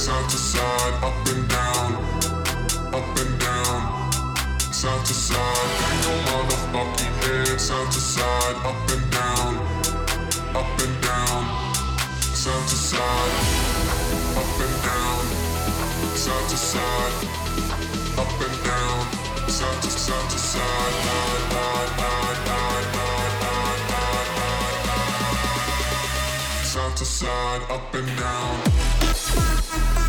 Side to side, up and down, up and down, side to side. Bang your motherfucking head side to side, up and down, up and down, side to side, up and down, side to side, up and down, side to side to side. Side to side, up and down. Yeah.